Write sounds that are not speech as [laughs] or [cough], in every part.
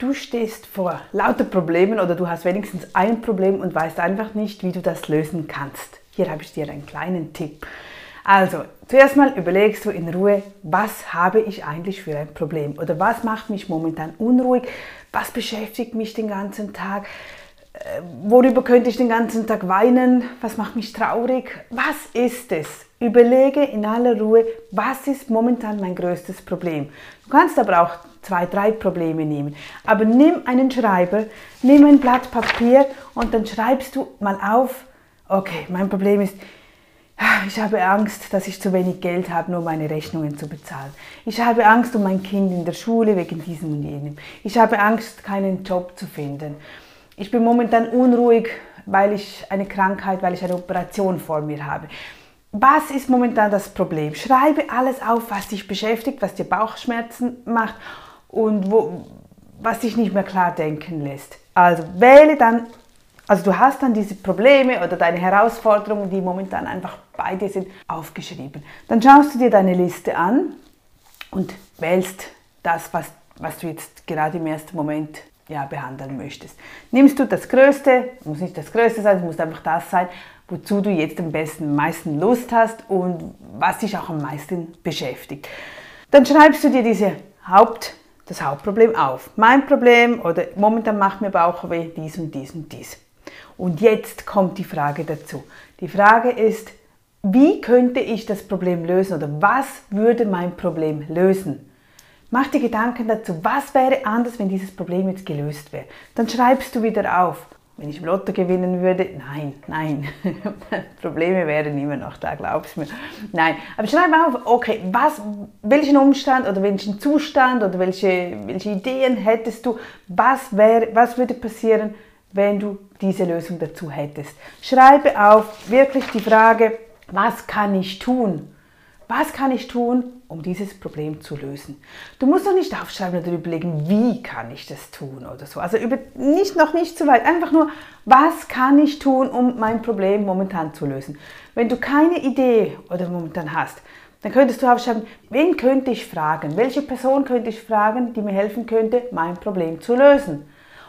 Du stehst vor lauter Problemen oder du hast wenigstens ein Problem und weißt einfach nicht, wie du das lösen kannst. Hier habe ich dir einen kleinen Tipp. Also, zuerst mal überlegst du in Ruhe, was habe ich eigentlich für ein Problem oder was macht mich momentan unruhig, was beschäftigt mich den ganzen Tag, worüber könnte ich den ganzen Tag weinen, was macht mich traurig, was ist es? Überlege in aller Ruhe, was ist momentan mein größtes Problem. Du kannst aber auch zwei, drei Probleme nehmen. Aber nimm einen Schreiber, nimm ein Blatt Papier und dann schreibst du mal auf, okay, mein Problem ist, ich habe Angst, dass ich zu wenig Geld habe, nur meine Rechnungen zu bezahlen. Ich habe Angst um mein Kind in der Schule wegen diesem und jenem. Ich habe Angst, keinen Job zu finden. Ich bin momentan unruhig, weil ich eine Krankheit, weil ich eine Operation vor mir habe. Was ist momentan das Problem? Schreibe alles auf, was dich beschäftigt, was dir Bauchschmerzen macht und wo, was dich nicht mehr klar denken lässt. Also wähle dann, also du hast dann diese Probleme oder deine Herausforderungen, die momentan einfach bei dir sind, aufgeschrieben. Dann schaust du dir deine Liste an und wählst das, was, was du jetzt gerade im ersten Moment ja, behandeln möchtest. Nimmst du das Größte, muss nicht das Größte sein, es muss einfach das sein, wozu du jetzt am besten meisten Lust hast und was dich auch am meisten beschäftigt. Dann schreibst du dir diese Haupt das Hauptproblem auf. Mein Problem oder momentan macht mir Bauchweh dies und dies und dies. Und jetzt kommt die Frage dazu. Die Frage ist, wie könnte ich das Problem lösen oder was würde mein Problem lösen? Mach dir Gedanken dazu, was wäre anders, wenn dieses Problem jetzt gelöst wäre. Dann schreibst du wieder auf wenn ich im Lotto gewinnen würde, nein, nein, [laughs] Probleme wären immer noch da, glaubst mir. Nein, aber schreib auf, okay, was, welchen Umstand oder welchen Zustand oder welche, welche Ideen hättest du, was, wäre, was würde passieren, wenn du diese Lösung dazu hättest. Schreibe auf wirklich die Frage, was kann ich tun? Was kann ich tun, um dieses Problem zu lösen? Du musst noch nicht aufschreiben oder überlegen, wie kann ich das tun oder so. Also über, nicht, noch nicht zu weit. Einfach nur, was kann ich tun, um mein Problem momentan zu lösen? Wenn du keine Idee oder momentan hast, dann könntest du aufschreiben, wen könnte ich fragen? Welche Person könnte ich fragen, die mir helfen könnte, mein Problem zu lösen?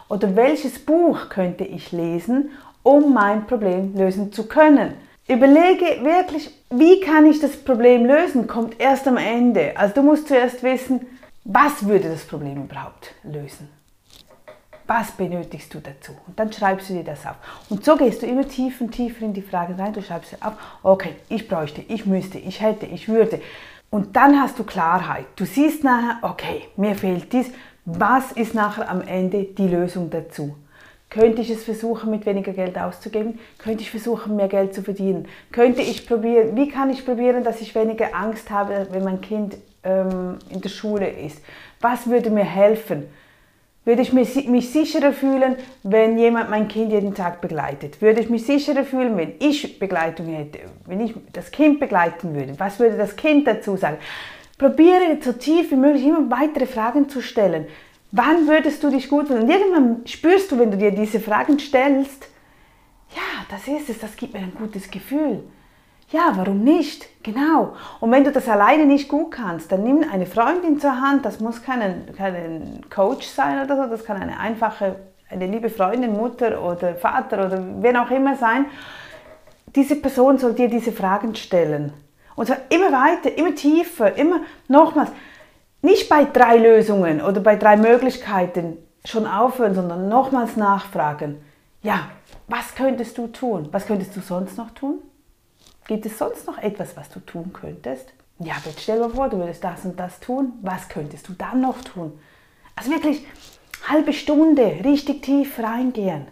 Oder welches Buch könnte ich lesen, um mein Problem lösen zu können? Überlege wirklich, wie kann ich das Problem lösen, kommt erst am Ende. Also du musst zuerst wissen, was würde das Problem überhaupt lösen. Was benötigst du dazu? Und dann schreibst du dir das auf. Und so gehst du immer tiefer und tiefer in die Frage rein. Du schreibst dir auf, okay, ich bräuchte, ich müsste, ich hätte, ich würde. Und dann hast du Klarheit. Du siehst nachher, okay, mir fehlt dies. Was ist nachher am Ende die Lösung dazu? Könnte ich es versuchen, mit weniger Geld auszugeben? Könnte ich versuchen, mehr Geld zu verdienen? Könnte ich probieren, wie kann ich probieren, dass ich weniger Angst habe, wenn mein Kind ähm, in der Schule ist? Was würde mir helfen? Würde ich mich, mich sicherer fühlen, wenn jemand mein Kind jeden Tag begleitet? Würde ich mich sicherer fühlen, wenn ich Begleitung hätte? Wenn ich das Kind begleiten würde? Was würde das Kind dazu sagen? Probiere so tief wie möglich immer weitere Fragen zu stellen. Wann würdest du dich gut fühlen? Und irgendwann spürst du, wenn du dir diese Fragen stellst, ja, das ist es, das gibt mir ein gutes Gefühl. Ja, warum nicht? Genau. Und wenn du das alleine nicht gut kannst, dann nimm eine Freundin zur Hand. Das muss kein, kein Coach sein oder so. Das kann eine einfache, eine liebe Freundin, Mutter oder Vater oder wer auch immer sein. Diese Person soll dir diese Fragen stellen. Und zwar immer weiter, immer tiefer, immer nochmals nicht bei drei Lösungen oder bei drei Möglichkeiten schon aufhören, sondern nochmals nachfragen. Ja, was könntest du tun? Was könntest du sonst noch tun? Gibt es sonst noch etwas, was du tun könntest? Ja, jetzt stell dir vor, du würdest das und das tun. Was könntest du dann noch tun? Also wirklich halbe Stunde richtig tief reingehen.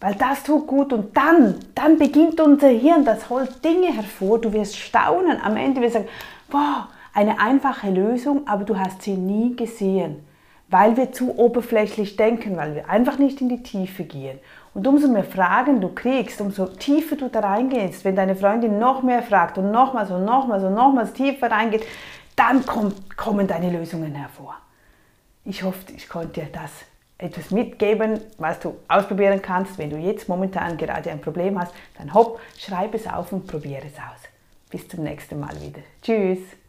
Weil das tut gut und dann, dann beginnt unser Hirn, das holt Dinge hervor. Du wirst staunen. Am Ende wirst du sagen, wow, eine einfache Lösung, aber du hast sie nie gesehen, weil wir zu oberflächlich denken, weil wir einfach nicht in die Tiefe gehen. Und umso mehr Fragen du kriegst, umso tiefer du da reingehst, wenn deine Freundin noch mehr fragt und nochmals und nochmals und nochmals tiefer reingeht, dann kommt, kommen deine Lösungen hervor. Ich hoffe, ich konnte dir das etwas mitgeben, was du ausprobieren kannst. Wenn du jetzt momentan gerade ein Problem hast, dann hopp, schreib es auf und probiere es aus. Bis zum nächsten Mal wieder. Tschüss!